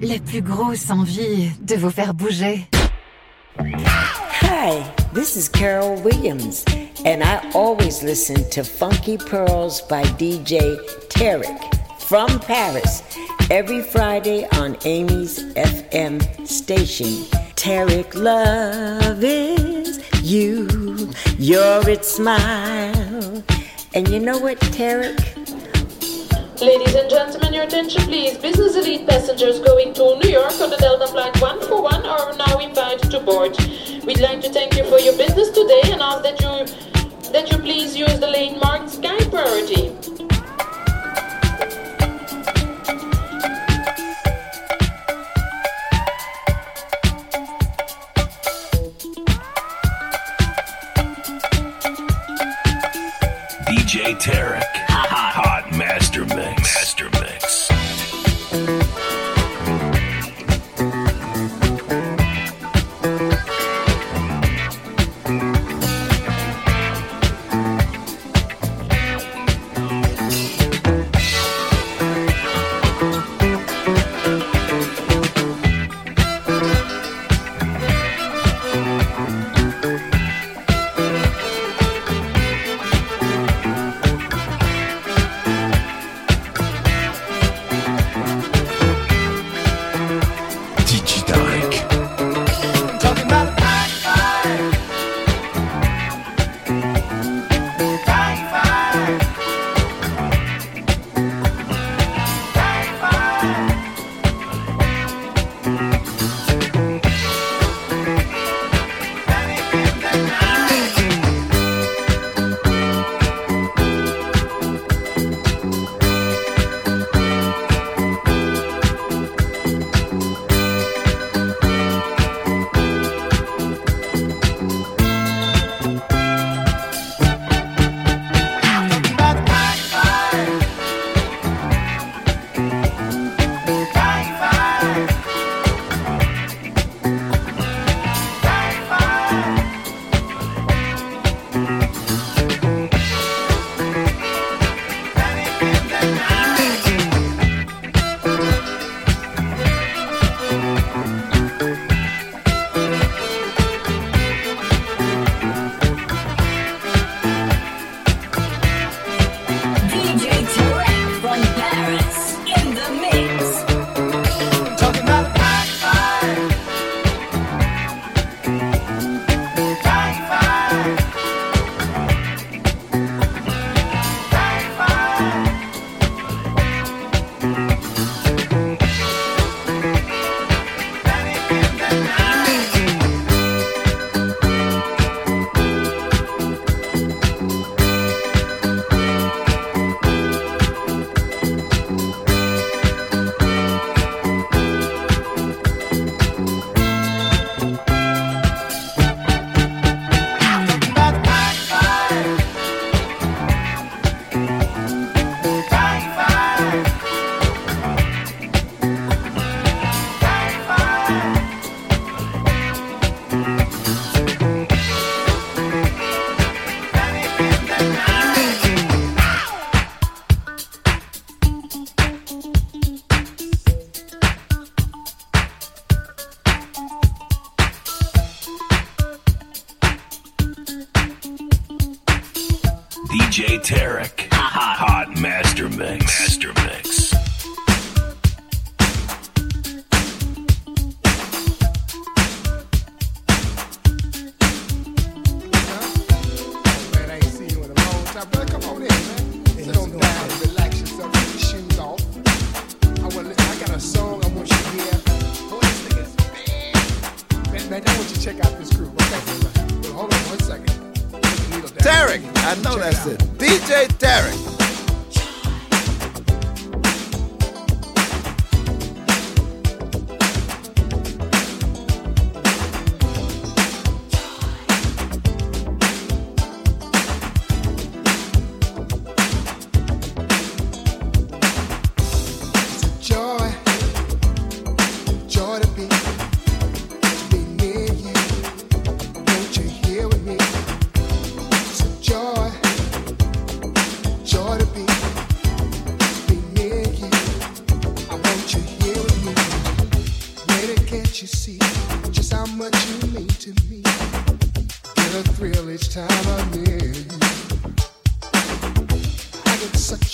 la plus grosse envie de vous faire bouger. Hi, this is Carol Williams, and I always listen to Funky Pearls by DJ Tarek from Paris every Friday on Amy's FM station. Tarek, love is you, your its smile. And you know what, Tarek? Ladies and gentlemen, your attention please. Business elite passengers going to New York on the Delta Flight 141 are now invited to board. We'd like to thank you for your business today and ask that you that you please use the lane marked Sky Priority. DJ Tarek.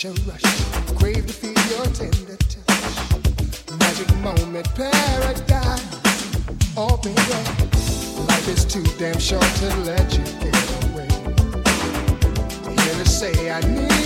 such a rush. Crave to feel your tender touch. Magic moment, paradise. Oh, baby. Life is too damn short to let you get away. Here to say I need.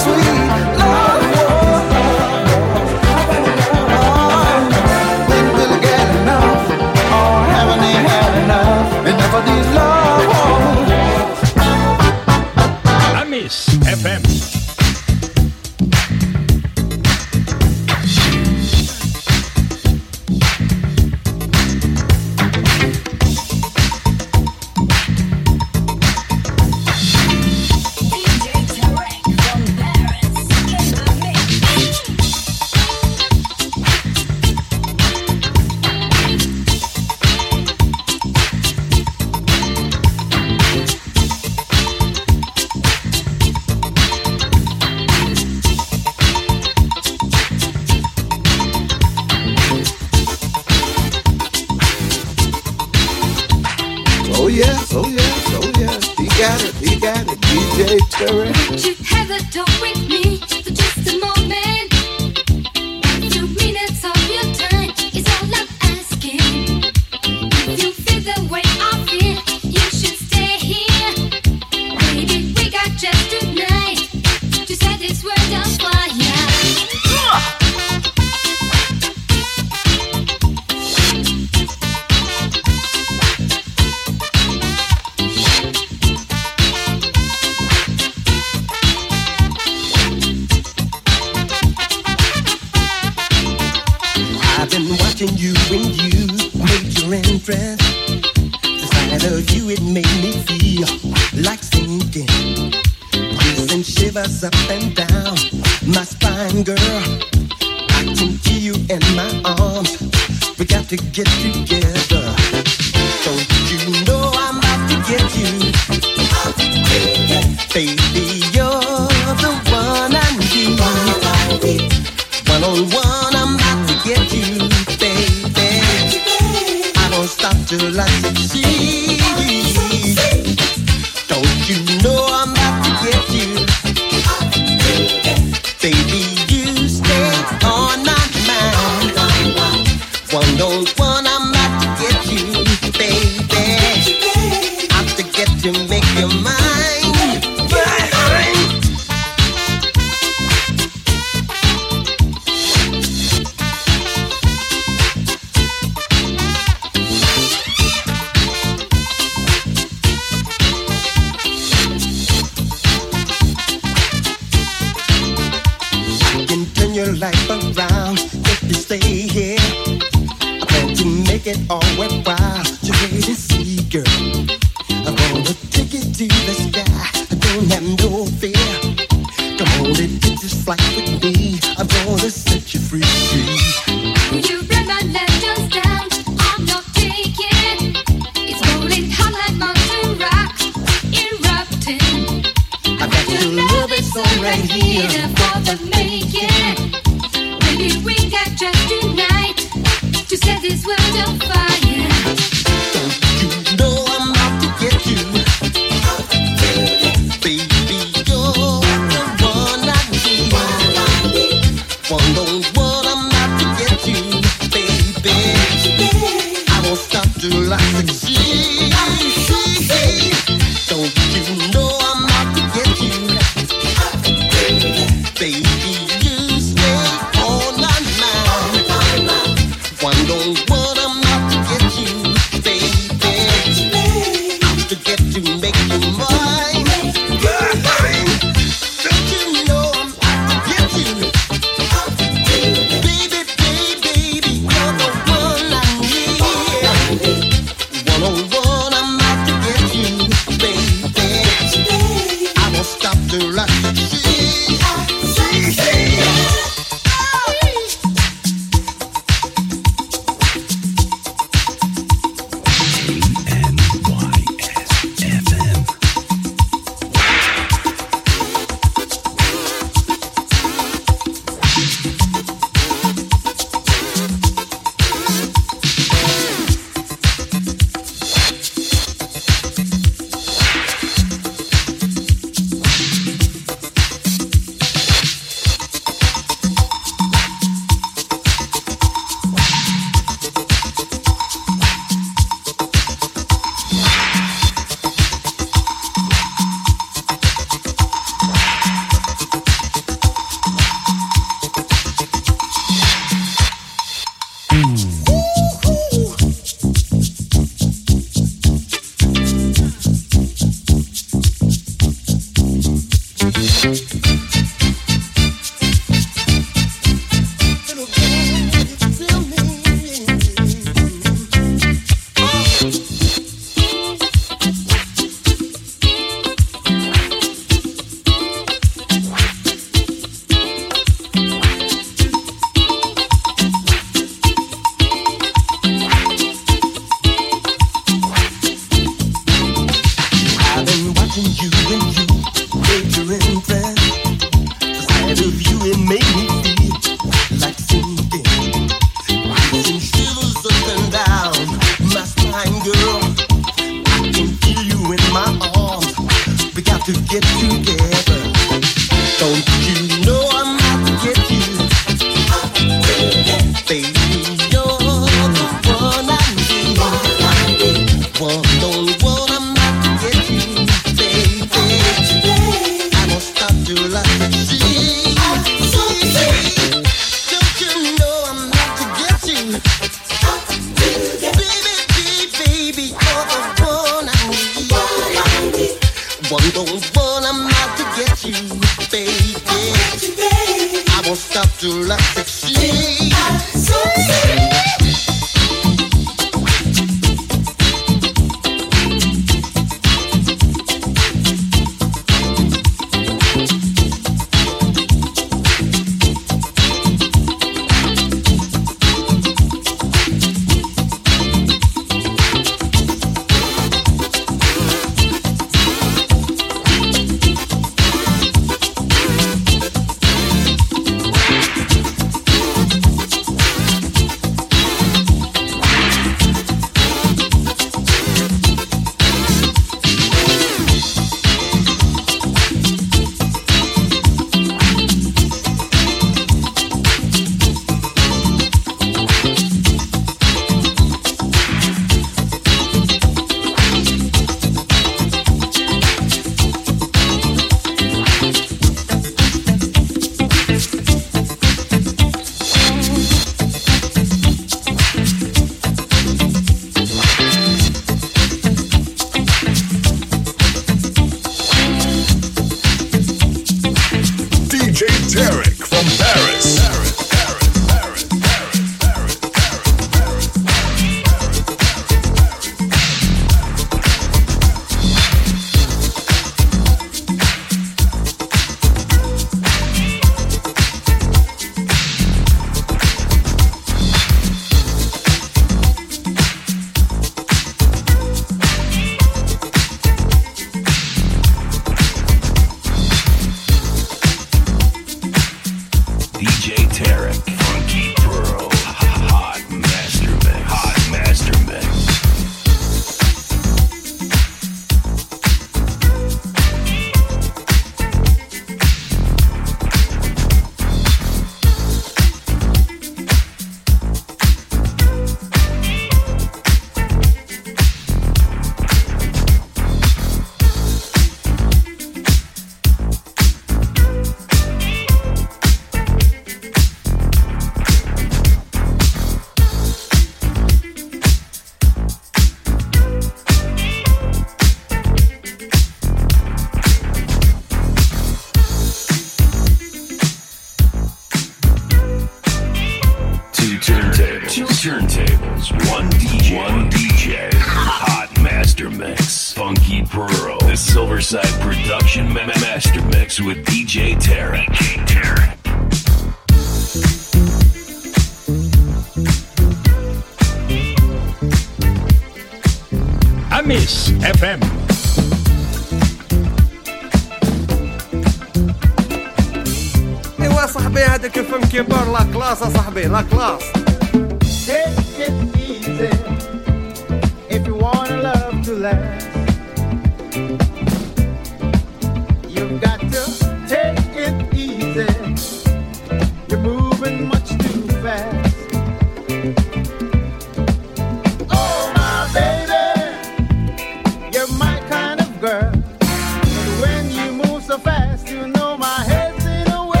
girl. But when you move so fast, you know my head's in a whirl.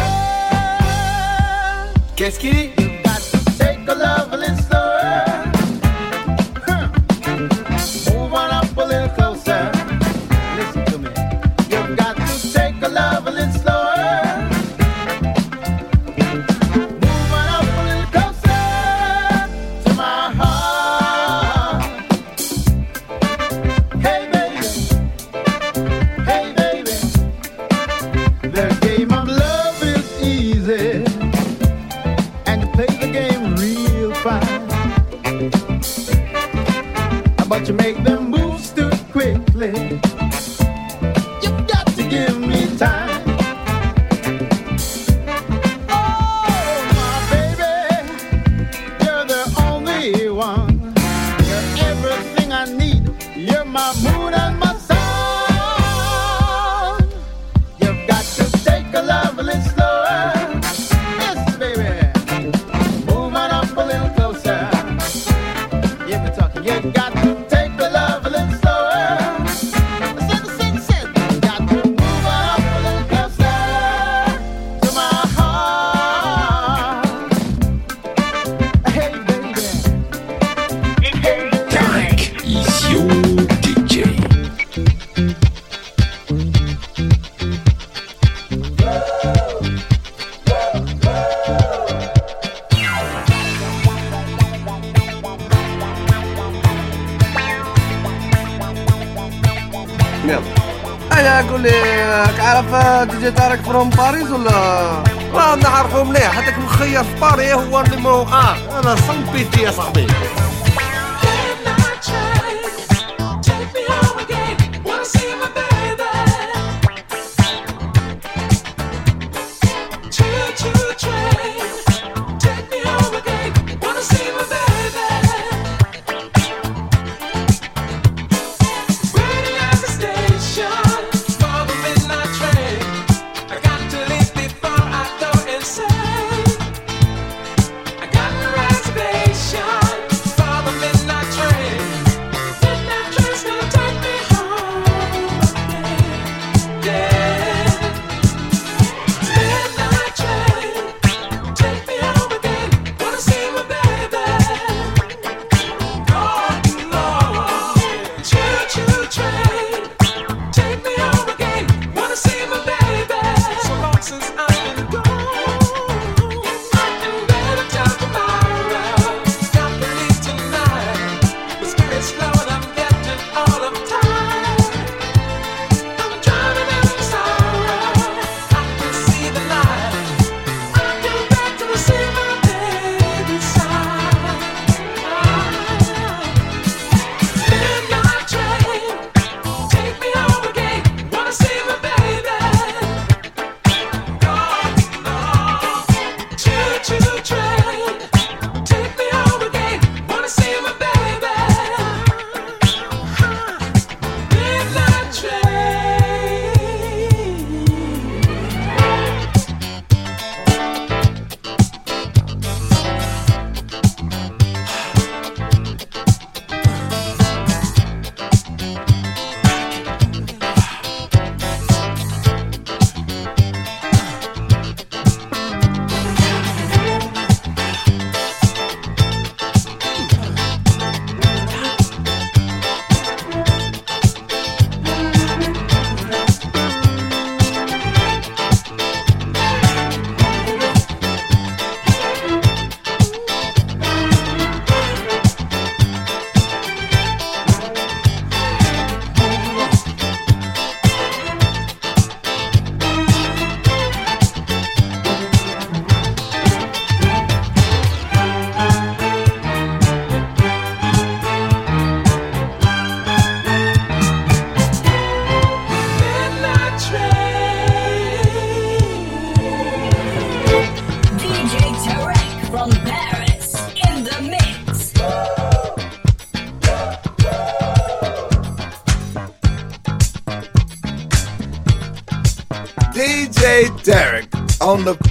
Qu'est-ce qui فروم باريس ولا راه نعرفو مليح. هذاك مخير في باريس هو اللي مو آه أنا صنبيتي يا صاحبي.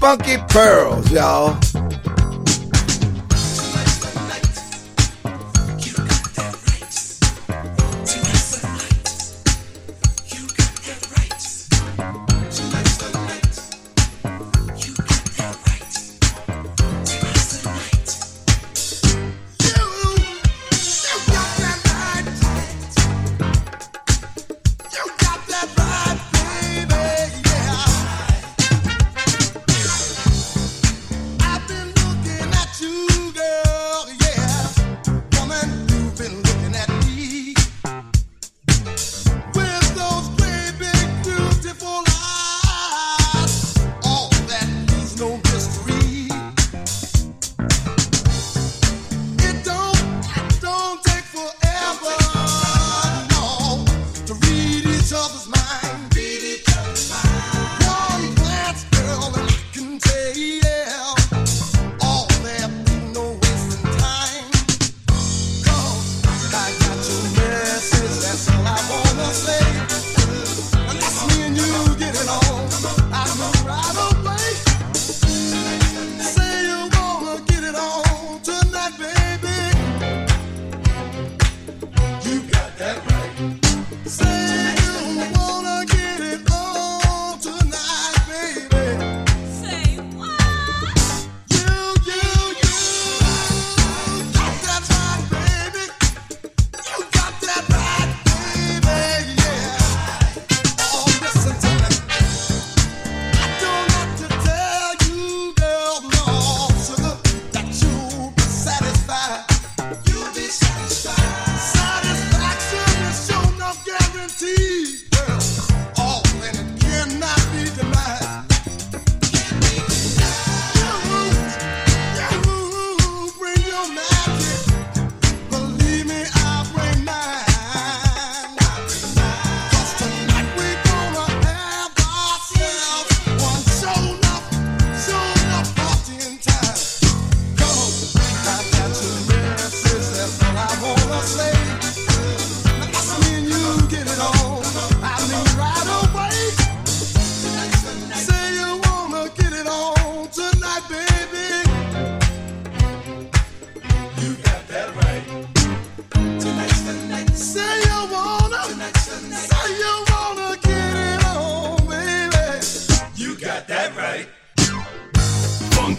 funky pearls, y'all.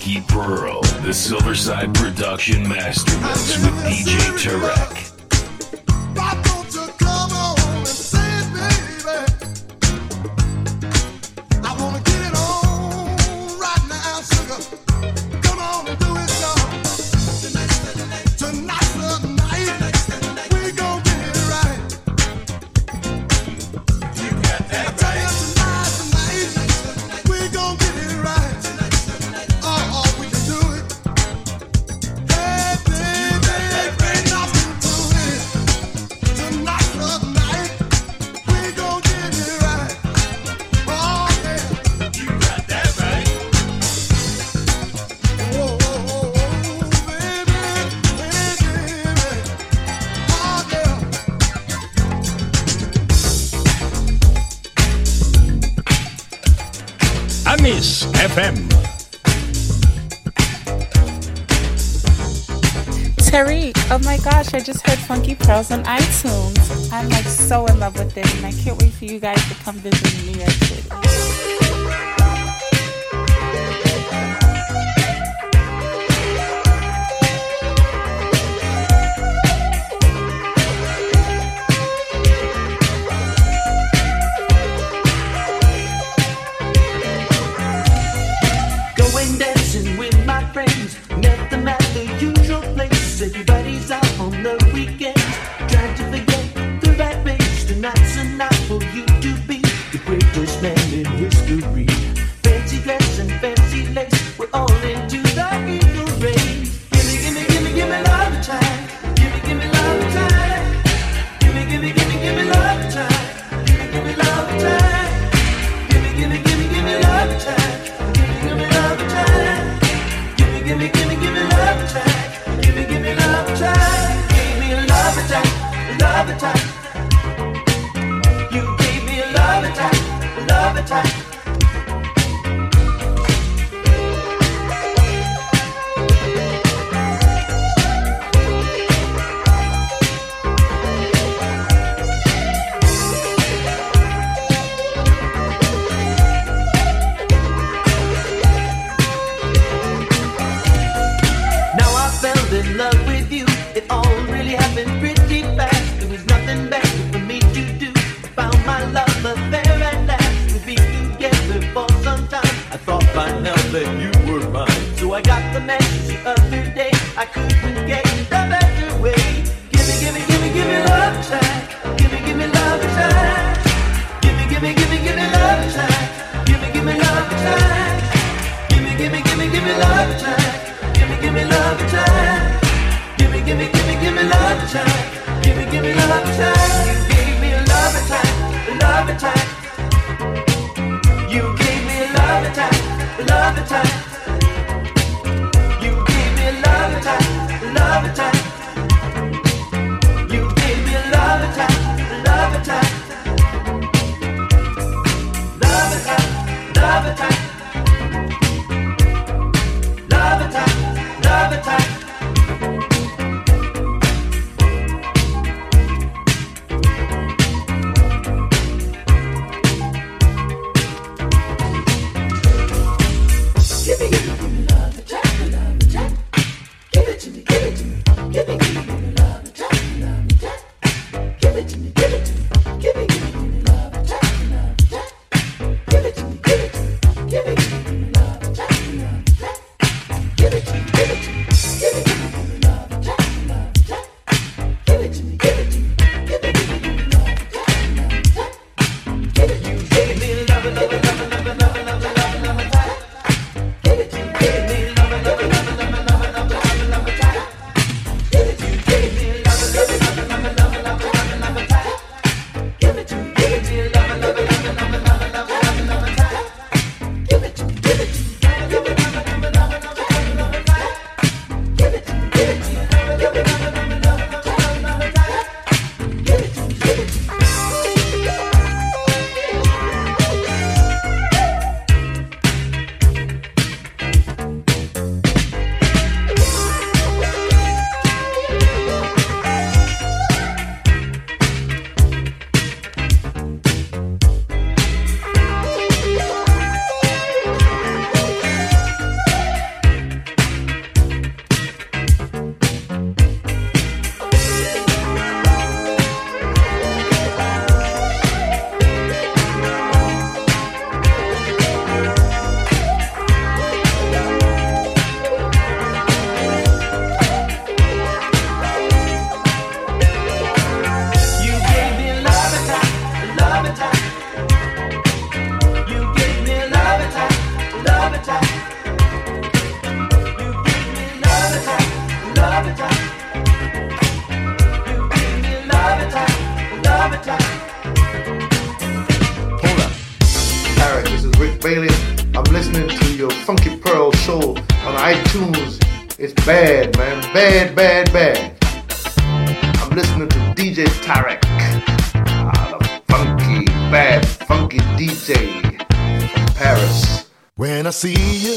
Frankie Pearl, the Silverside Production Masterworks with DJ Tarek. gosh, I just heard Funky Pearls on iTunes. I'm like so in love with it, and I can't wait for you guys to come visit New York City. Bad, man. Bad, bad, bad. I'm listening to DJ Tarek. Ah, the funky, bad, funky DJ from Paris. When I see you.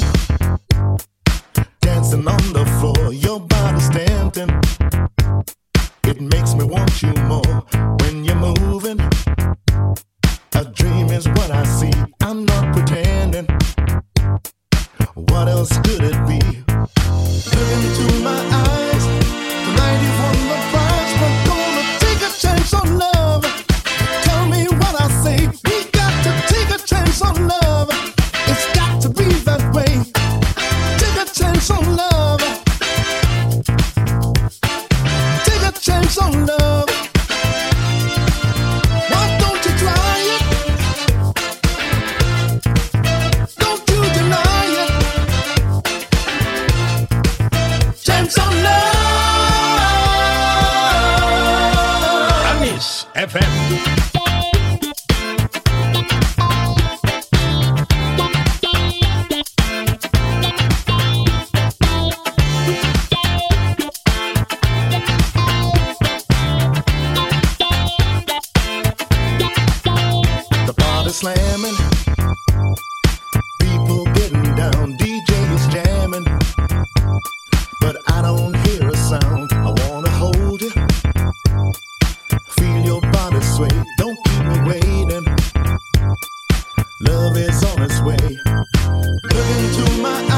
Love is on its way. Look into my eyes.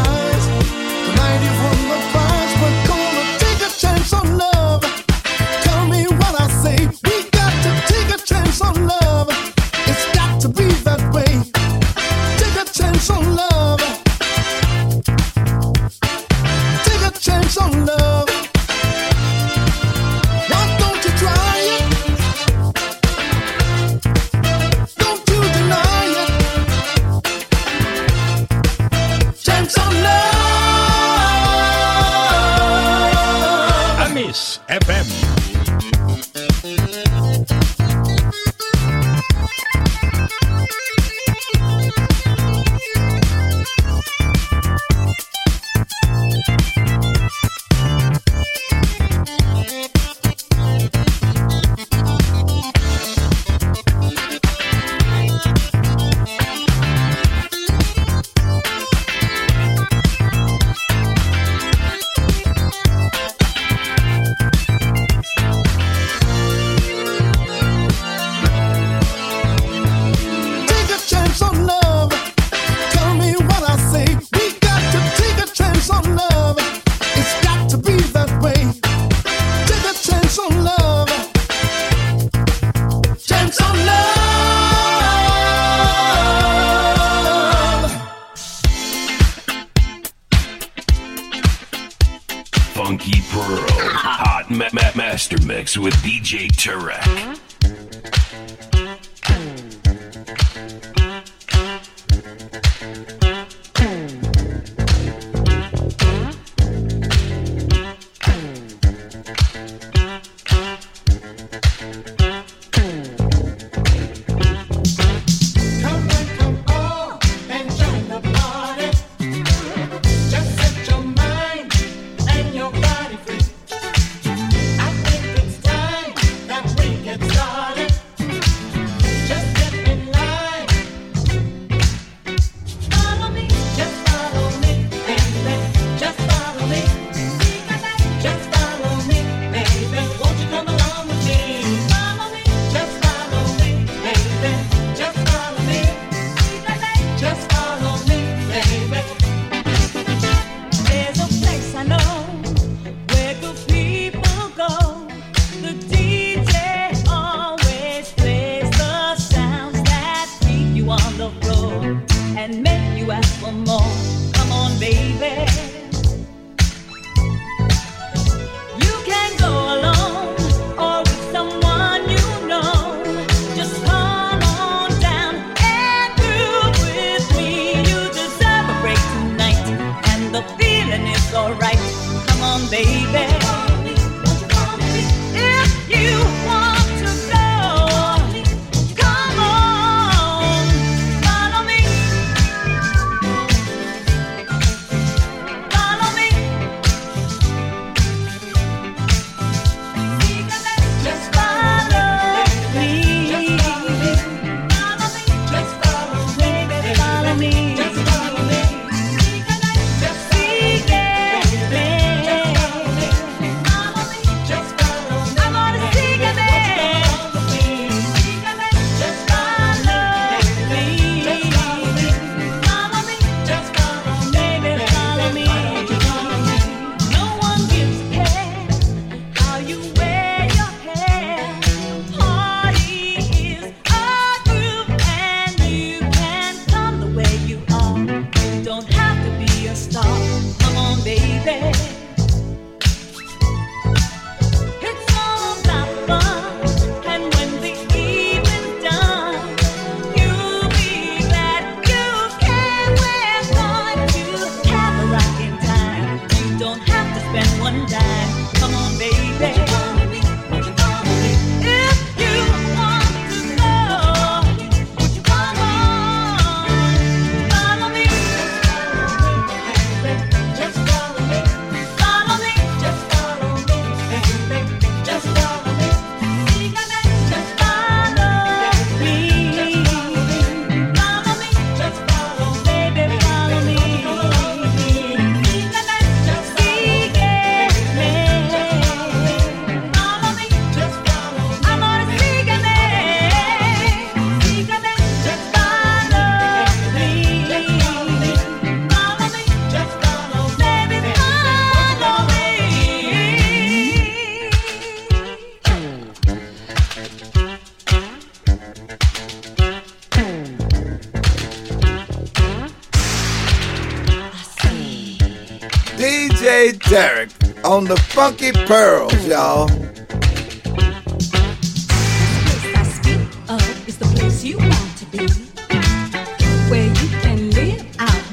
funky pearls, y'all.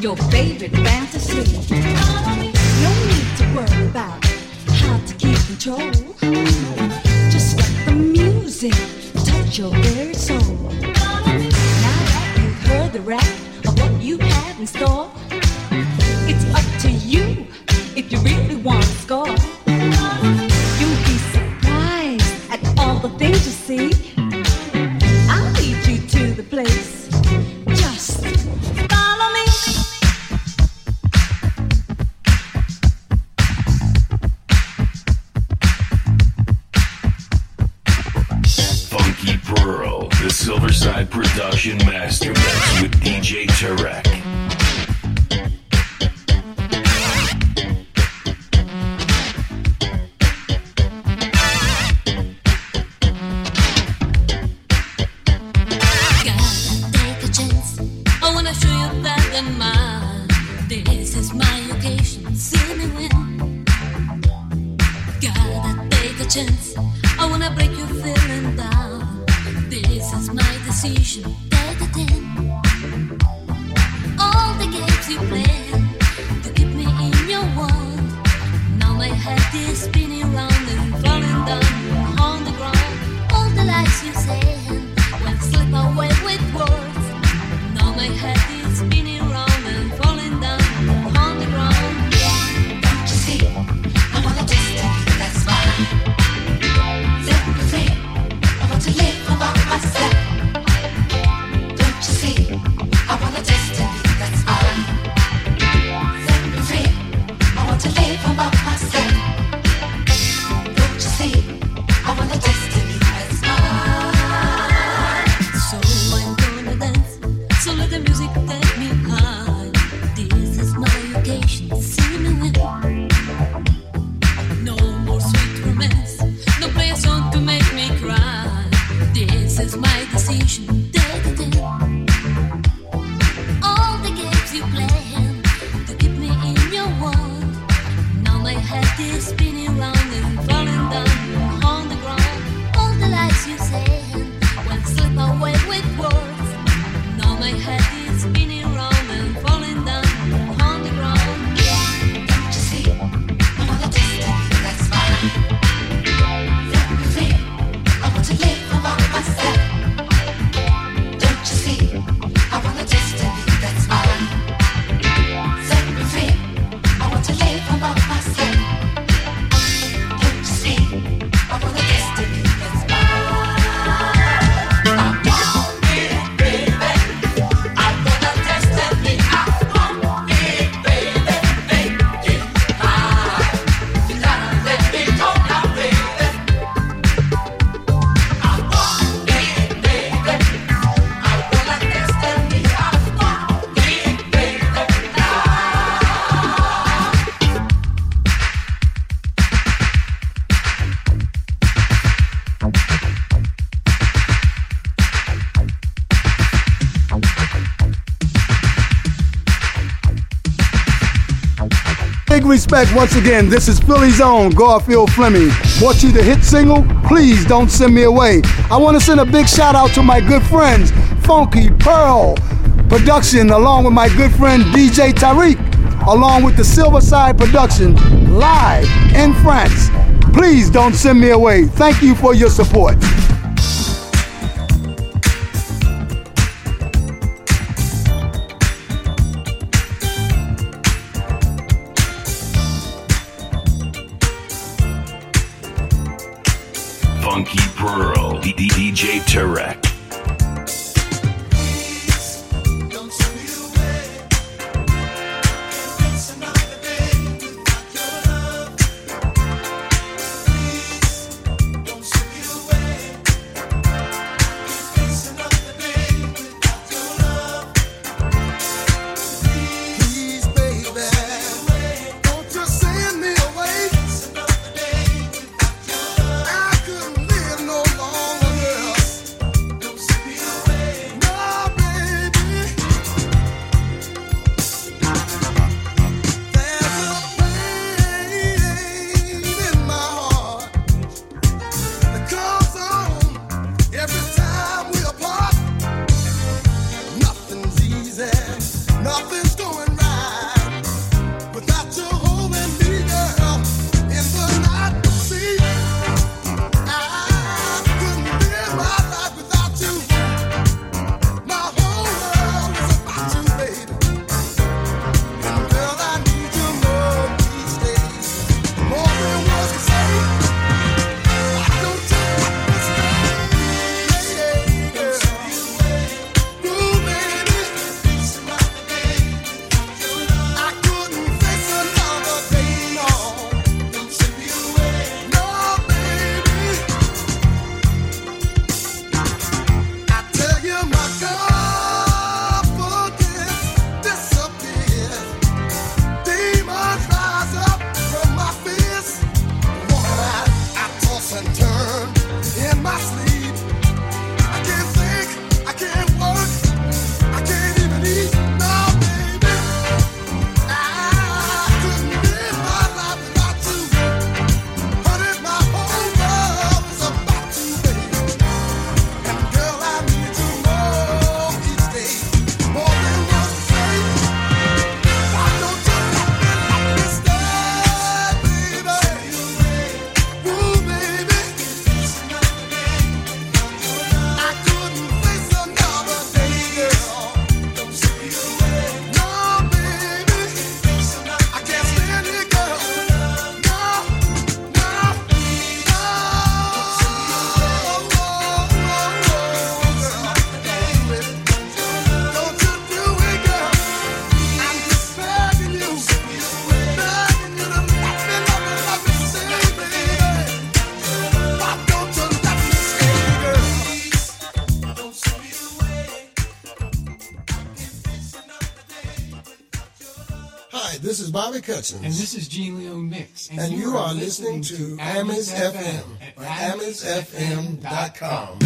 your favorite fantasy. No need to worry about how to keep control. Just let the music touch your ear. respect once again. This is Philly's own Garfield Fleming. Brought you the hit single, Please Don't Send Me Away. I want to send a big shout out to my good friends, Funky Pearl Production, along with my good friend DJ Tarek, along with the Silverside Production, live in France. Please don't send me away. Thank you for your support. Tarek. And this is Gene Leo Mix. And, and you, you, are, are listening, listening, to Amis FM, FM at amisfm.com.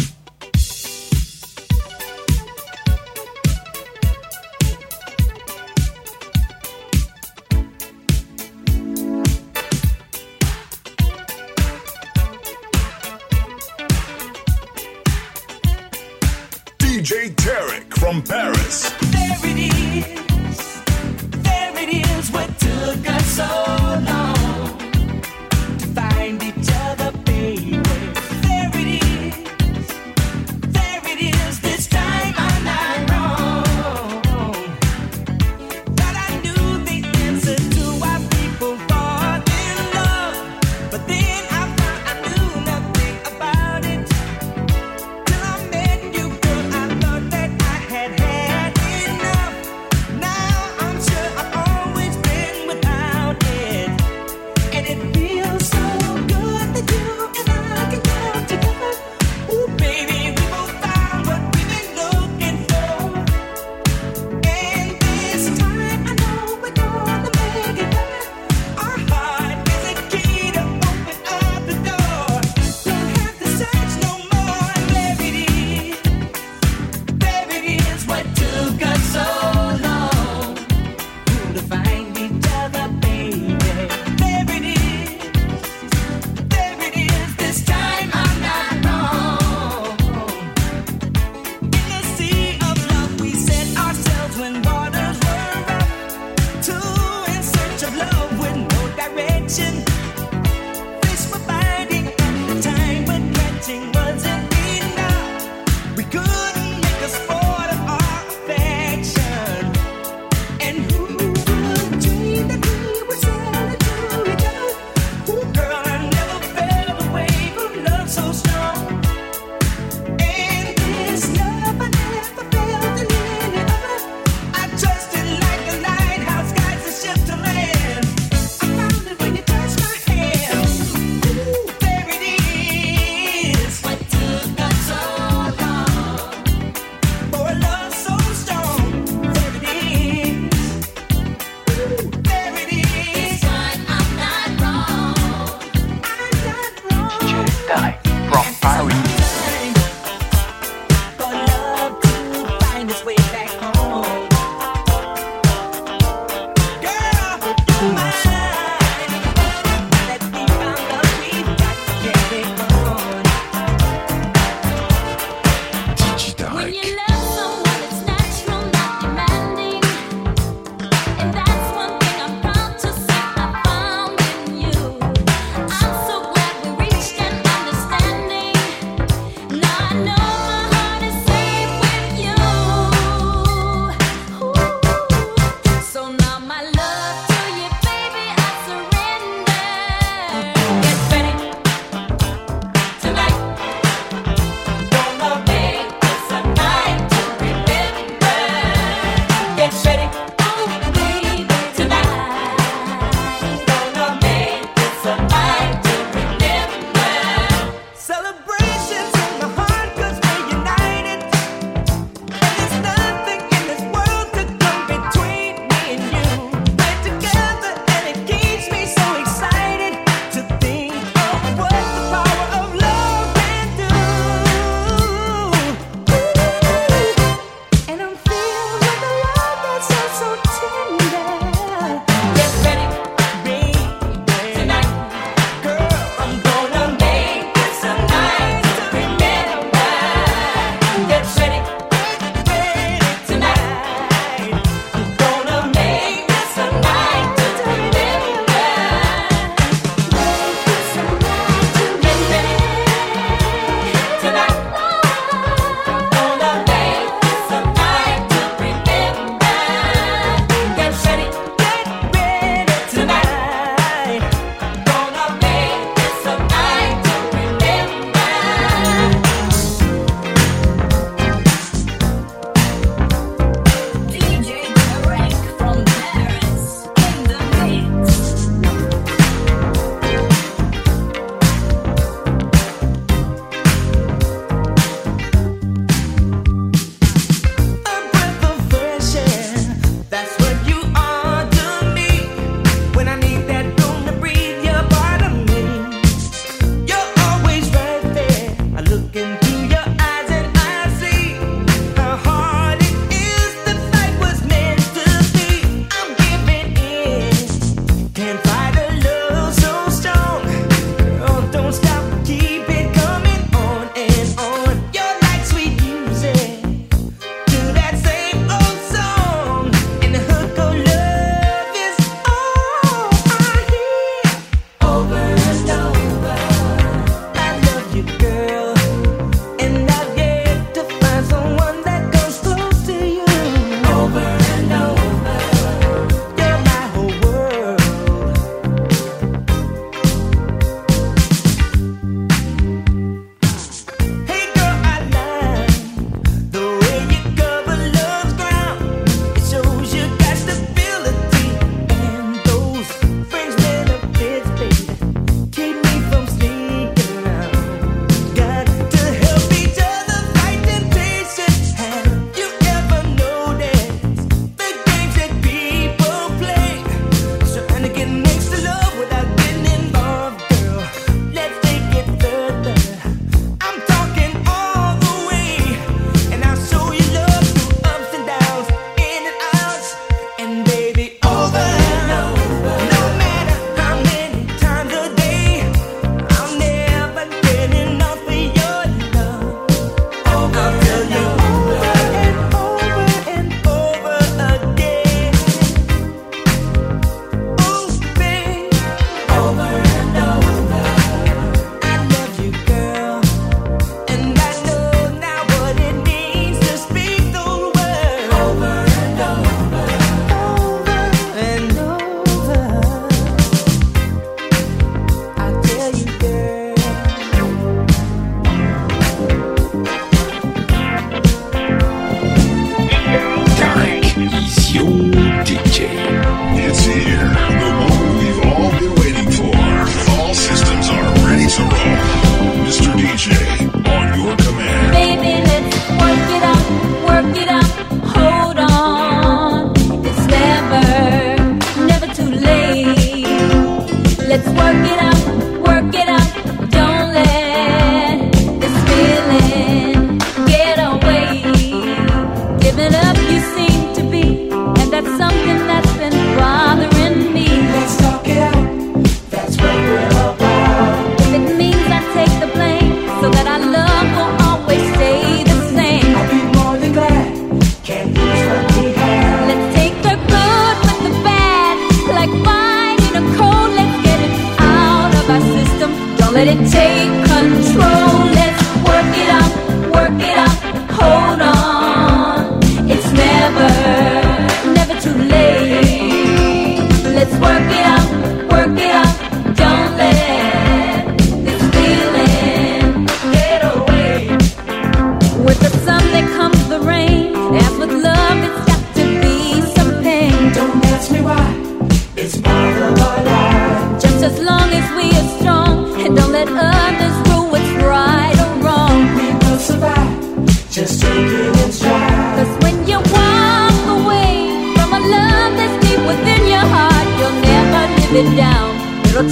Let it take control.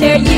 tear you